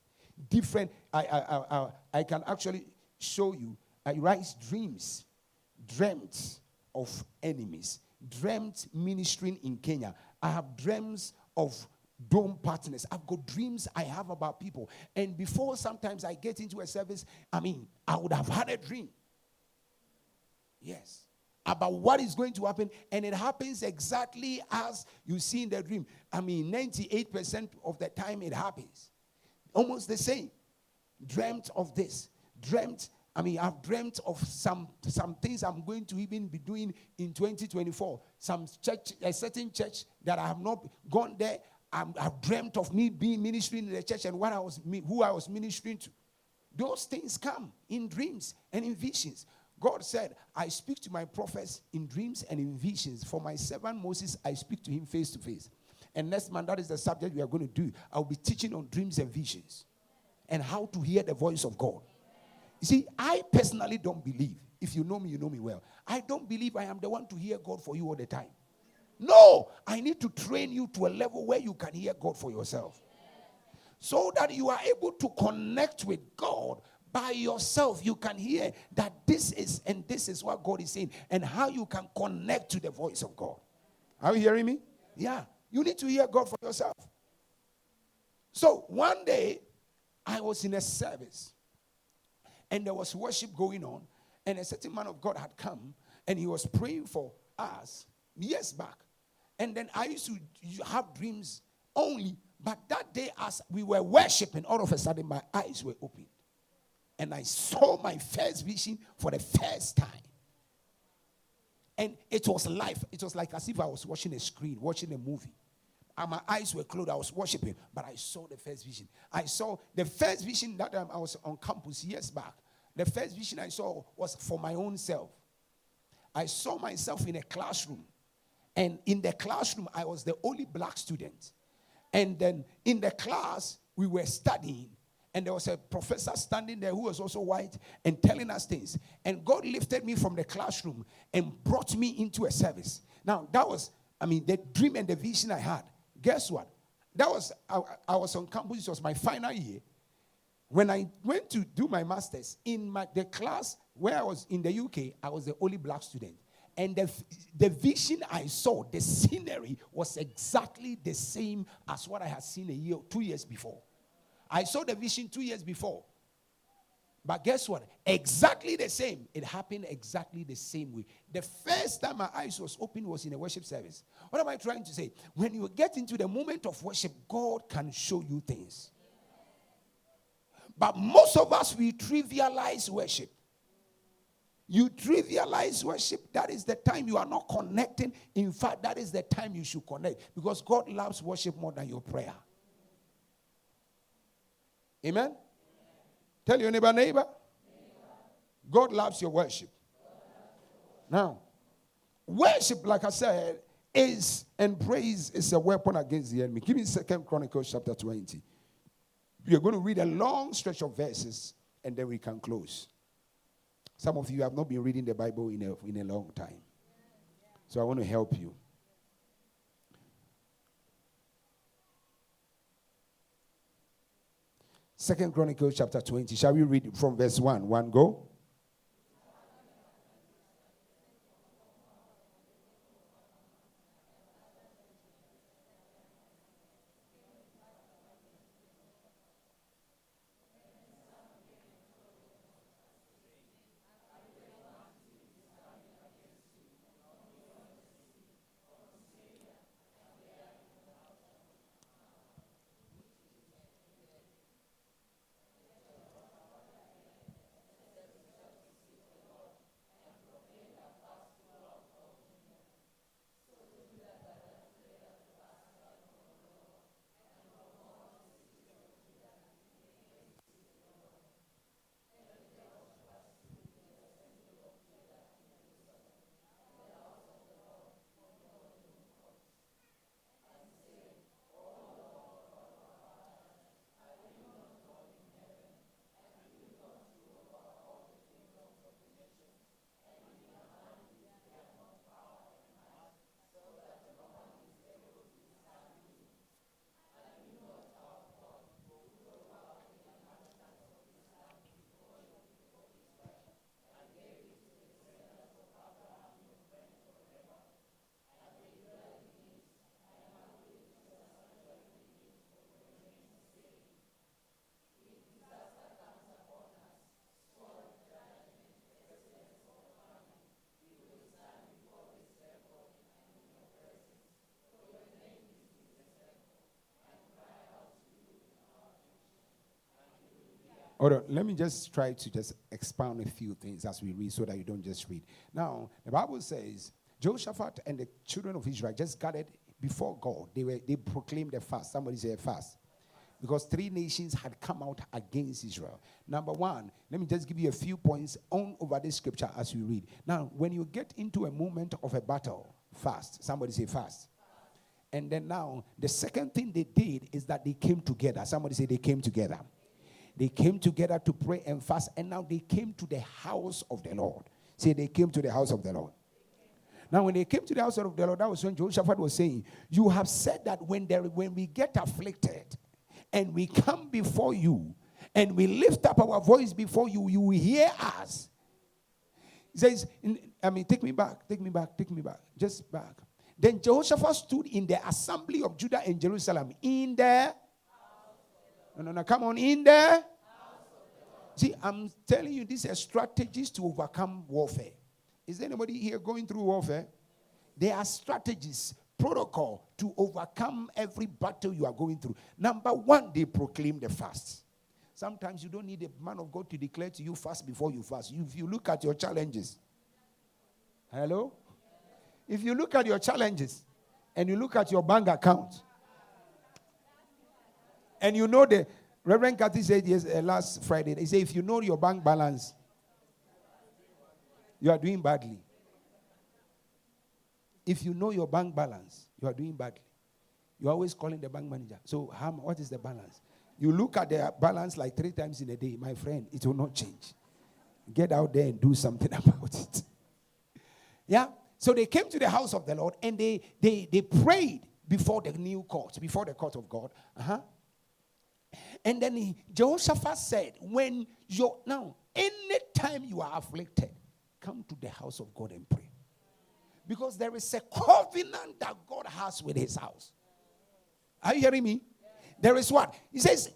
Different, I, I, I, I, can actually show you. I write dreams, dreamt of enemies, dreamt ministering in Kenya. I have dreams of dome partners. I've got dreams I have about people. And before sometimes I get into a service, I mean, I would have had a dream. Yes. About what is going to happen, and it happens exactly as you see in the dream. I mean, 98% of the time it happens. Almost the same. Dreamt of this, dreamt I mean, I've dreamt of some, some things I'm going to even be doing in 2024. Some church, a certain church that I have not gone there. i have dreamt of me being ministering in the church and what I was, who I was ministering to. Those things come in dreams and in visions. God said, I speak to my prophets in dreams and in visions. For my servant Moses, I speak to him face to face. And next month, that is the subject we are going to do. I'll be teaching on dreams and visions and how to hear the voice of God. You see, I personally don't believe, if you know me, you know me well. I don't believe I am the one to hear God for you all the time. No, I need to train you to a level where you can hear God for yourself. So that you are able to connect with God by yourself. You can hear that this is and this is what God is saying and how you can connect to the voice of God. Are you hearing me? Yeah. You need to hear God for yourself. So one day, I was in a service and there was worship going on, and a certain man of God had come and he was praying for us years back. And then I used to have dreams only, but that day, as we were worshiping, all of a sudden my eyes were opened. And I saw my first vision for the first time. And it was life. It was like as if I was watching a screen, watching a movie. And my eyes were closed. I was worshiping, but I saw the first vision. I saw the first vision that time I was on campus years back. The first vision I saw was for my own self. I saw myself in a classroom. And in the classroom, I was the only black student. And then in the class, we were studying. And there was a professor standing there who was also white and telling us things. And God lifted me from the classroom and brought me into a service. Now, that was, I mean, the dream and the vision I had. Guess what? That was, I, I was on campus, it was my final year. When I went to do my master's in my, the class where I was in the UK, I was the only black student. And the, the vision I saw, the scenery was exactly the same as what I had seen a year, two years before. I saw the vision two years before. But guess what? Exactly the same. It happened exactly the same way. The first time my eyes was open was in a worship service. What am I trying to say? When you get into the moment of worship, God can show you things. But most of us, we trivialize worship. You trivialize worship. That is the time you are not connecting. In fact, that is the time you should connect because God loves worship more than your prayer. Amen? Tell your neighbor, neighbor. God loves your worship. Now, worship, like I said, is and praise is a weapon against the enemy. Give me Second Chronicles chapter 20. We are going to read a long stretch of verses and then we can close. Some of you have not been reading the Bible in a, in a long time. So I want to help you. Second Chronicles chapter 20. Shall we read from verse 1? One go. Hold on, let me just try to just expound a few things as we read so that you don't just read. Now, the Bible says Jehoshaphat and the children of Israel just gathered before God. They were they proclaimed a fast. Somebody say a fast. Because three nations had come out against Israel. Number one, let me just give you a few points on over this scripture as we read. Now, when you get into a moment of a battle, fast. Somebody say fast. And then now, the second thing they did is that they came together. Somebody say they came together. They came together to pray and fast, and now they came to the house of the Lord. Say they came to the house of the Lord. Now, when they came to the house of the Lord, that was when Jehoshaphat was saying, You have said that when, there, when we get afflicted and we come before you and we lift up our voice before you, you will hear us. He says, I mean, take me back, take me back, take me back, just back. Then Jehoshaphat stood in the assembly of Judah and Jerusalem in the no, no, no. Come on in there. See, I'm telling you, these are strategies to overcome warfare. Is anybody here going through warfare? There are strategies, protocol to overcome every battle you are going through. Number one, they proclaim the fast. Sometimes you don't need a man of God to declare to you fast before you fast. If you look at your challenges, hello? If you look at your challenges and you look at your bank account, and you know the Reverend Kathy said yes, uh, last Friday, he said, if you know your bank balance, you are doing badly. If you know your bank balance, you are doing badly. You're always calling the bank manager. So, what is the balance? You look at the balance like three times in a day, my friend, it will not change. Get out there and do something about it. yeah? So they came to the house of the Lord and they, they, they prayed before the new court, before the court of God. Uh-huh. And then he, Jehoshaphat said, When you're now, anytime you are afflicted, come to the house of God and pray. Because there is a covenant that God has with his house. Are you hearing me? There is what? He says,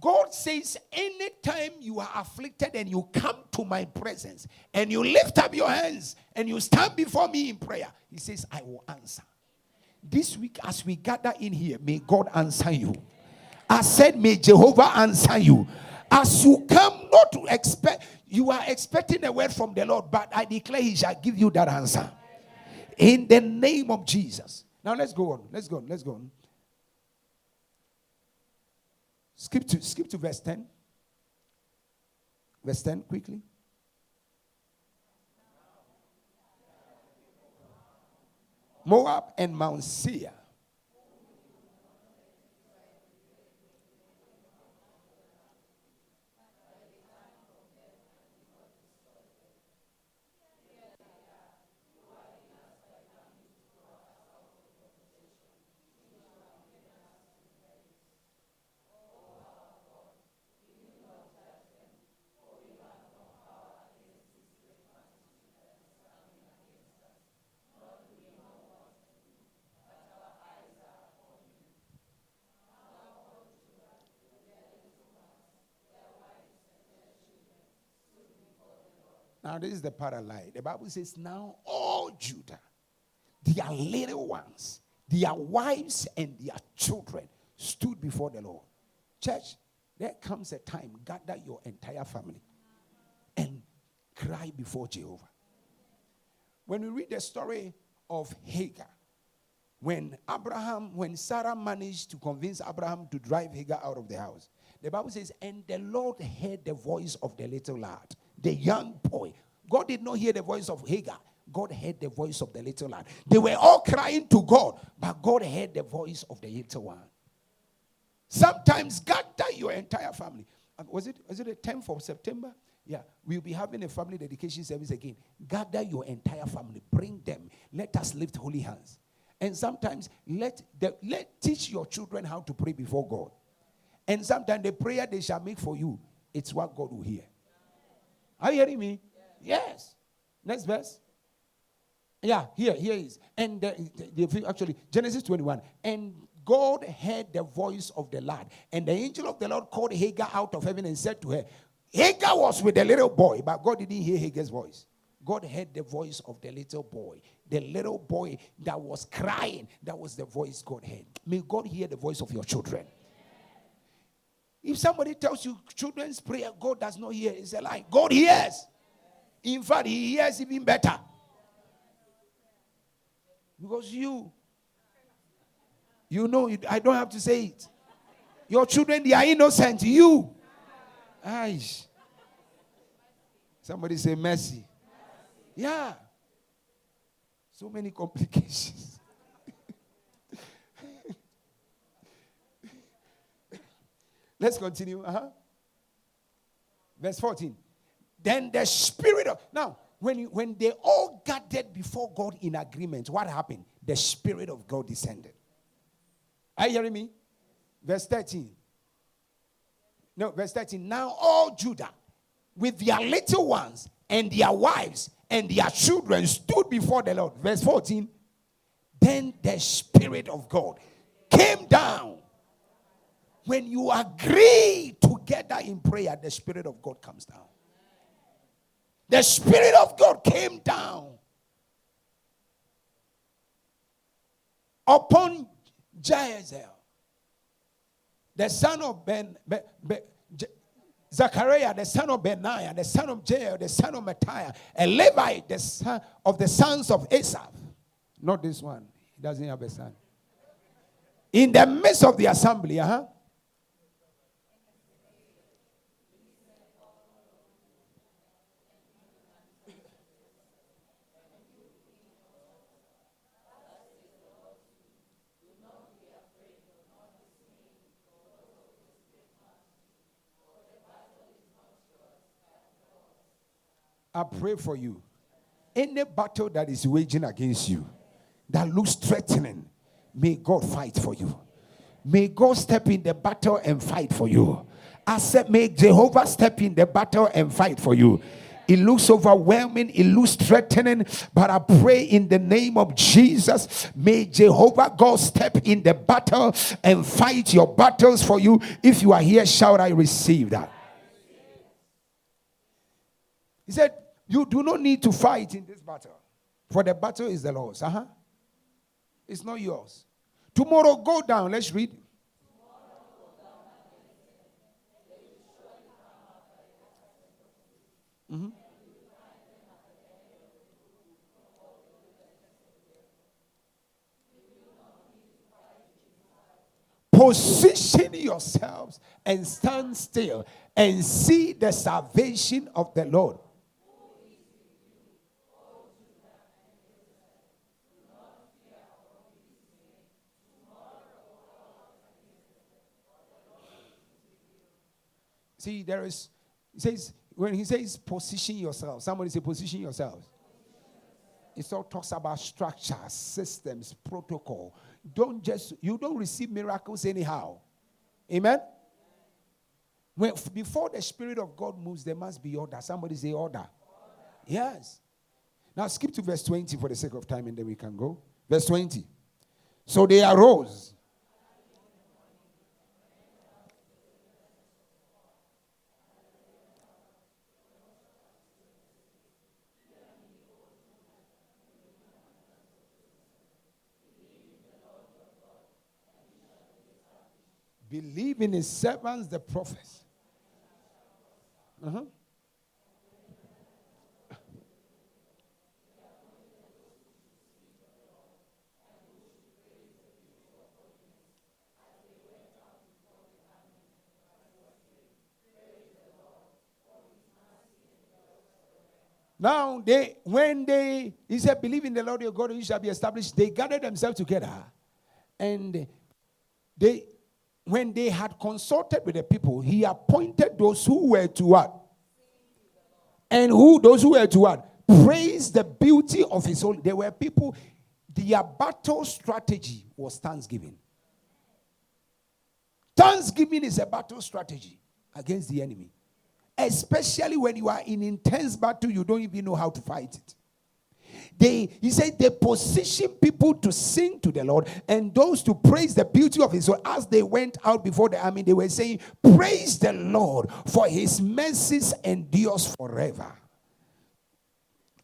God says, anytime you are afflicted and you come to my presence and you lift up your hands and you stand before me in prayer, He says, I will answer. This week, as we gather in here, may God answer you. I said, May Jehovah answer you. As you come, not to expect, you are expecting a word from the Lord, but I declare He shall give you that answer. In the name of Jesus. Now let's go on. Let's go on. Let's go on. Skip to skip to verse 10. Verse 10 quickly. Moab and Mount Seir Now, this is the parallel. The Bible says, Now all Judah, their little ones, their wives, and their children stood before the Lord. Church, there comes a time, gather your entire family and cry before Jehovah. When we read the story of Hagar, when Abraham, when Sarah managed to convince Abraham to drive Hagar out of the house, the Bible says, and the Lord heard the voice of the little lad the young boy. God did not hear the voice of Hagar. God heard the voice of the little lad. They were all crying to God, but God heard the voice of the little one. Sometimes gather your entire family. Uh, was it, was it the 10th of September? Yeah, we'll be having a family dedication service again. Gather your entire family, bring them. Let us lift holy hands. And sometimes let the, let teach your children how to pray before God. And sometimes the prayer they shall make for you, it's what God will hear. Are you hearing me? Yes. Next verse. Yeah, here, here is. And the, actually, Genesis 21. And God heard the voice of the lad. And the angel of the Lord called Hagar out of heaven and said to her, Hagar was with the little boy, but God didn't hear Hagar's voice. God heard the voice of the little boy. The little boy that was crying, that was the voice God heard. May God hear the voice of your children. If somebody tells you children's prayer, God does not hear, it's a lie. God hears. In fact, He hears even better. Because you, you know, I don't have to say it. Your children, they are innocent. You. Aish. Somebody say mercy. Yeah. So many complications. Let's continue. Uh-huh. Verse 14. Then the spirit of now, when you, when they all gathered before God in agreement, what happened? The spirit of God descended. Are you hearing me? Verse 13. No, verse 13. Now all Judah, with their little ones and their wives and their children, stood before the Lord. Verse 14. Then the Spirit of God came down. When you agree together in prayer, the Spirit of God comes down. The Spirit of God came down upon Jahaziel the son of Ben, ben, ben Zachariah, the son of Benaiah, the son of Jael, the son of Matthiah, a Levite, the son of the sons of Asaph. Not this one. He doesn't have a son. In the midst of the assembly, uh-huh, I pray for you. Any battle that is waging against you, that looks threatening, may God fight for you. May God step in the battle and fight for you. I said, may Jehovah step in the battle and fight for you. It looks overwhelming, it looks threatening, but I pray in the name of Jesus, may Jehovah God step in the battle and fight your battles for you. If you are here, shout, I receive that. He said, you do not need to fight in this battle, for the battle is the Lord's. Uh huh. It's not yours. Tomorrow, go down. Let's read. Mm-hmm. Position yourselves and stand still and see the salvation of the Lord. See, there is, he says, when he says position yourself, somebody say position yourself. It all talks about structure, systems, protocol. Don't just, you don't receive miracles anyhow. Amen? When, before the Spirit of God moves, there must be order. Somebody say order. order. Yes. Now skip to verse 20 for the sake of time and then we can go. Verse 20. So they arose Believe in his servants, the prophets. Uh-huh. Now they when they he said, Believe in the Lord your God, you shall be established, they gathered themselves together and they when they had consulted with the people, he appointed those who were to what? And who those who were to what? Praise the beauty of his own. There were people, their battle strategy was thanksgiving. Thanksgiving is a battle strategy against the enemy. Especially when you are in intense battle, you don't even know how to fight it. They, he said, they position people to sing to the Lord and those to praise the beauty of his. So as they went out before the army, they were saying, Praise the Lord, for his mercies endures forever.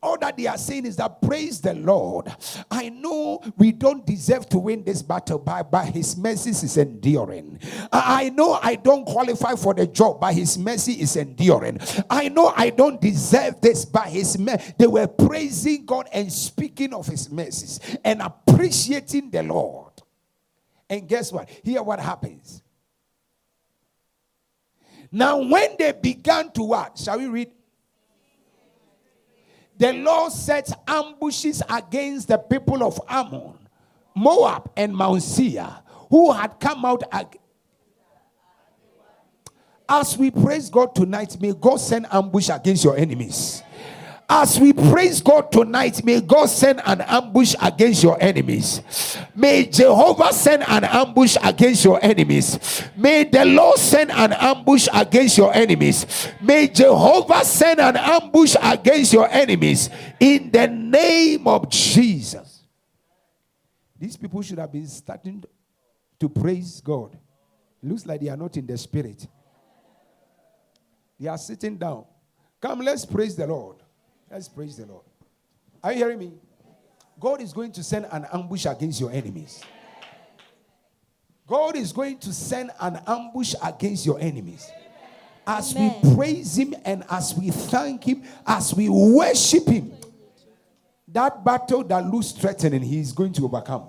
All that they are saying is that praise the Lord. I know we don't deserve to win this battle, but by His mercy is enduring. I know I don't qualify for the job, but His mercy is enduring. I know I don't deserve this, by His mercy. They were praising God and speaking of His mercies and appreciating the Lord. And guess what? Here, what happens. Now, when they began to what? Shall we read? The Lord set ambushes against the people of Ammon, Moab, and Mount Seir, who had come out. Ag- As we praise God tonight, may God send ambush against your enemies. As we praise God tonight, may God send an ambush against your enemies. May Jehovah send an ambush against your enemies. May the Lord send an ambush against your enemies. May Jehovah send an ambush against your enemies in the name of Jesus. These people should have been starting to praise God. Looks like they are not in the spirit. They are sitting down. Come, let's praise the Lord. Let's praise the Lord. Are you hearing me? God is going to send an ambush against your enemies. God is going to send an ambush against your enemies. As Amen. we praise Him and as we thank Him, as we worship Him, that battle that looks threatening, He is going to overcome.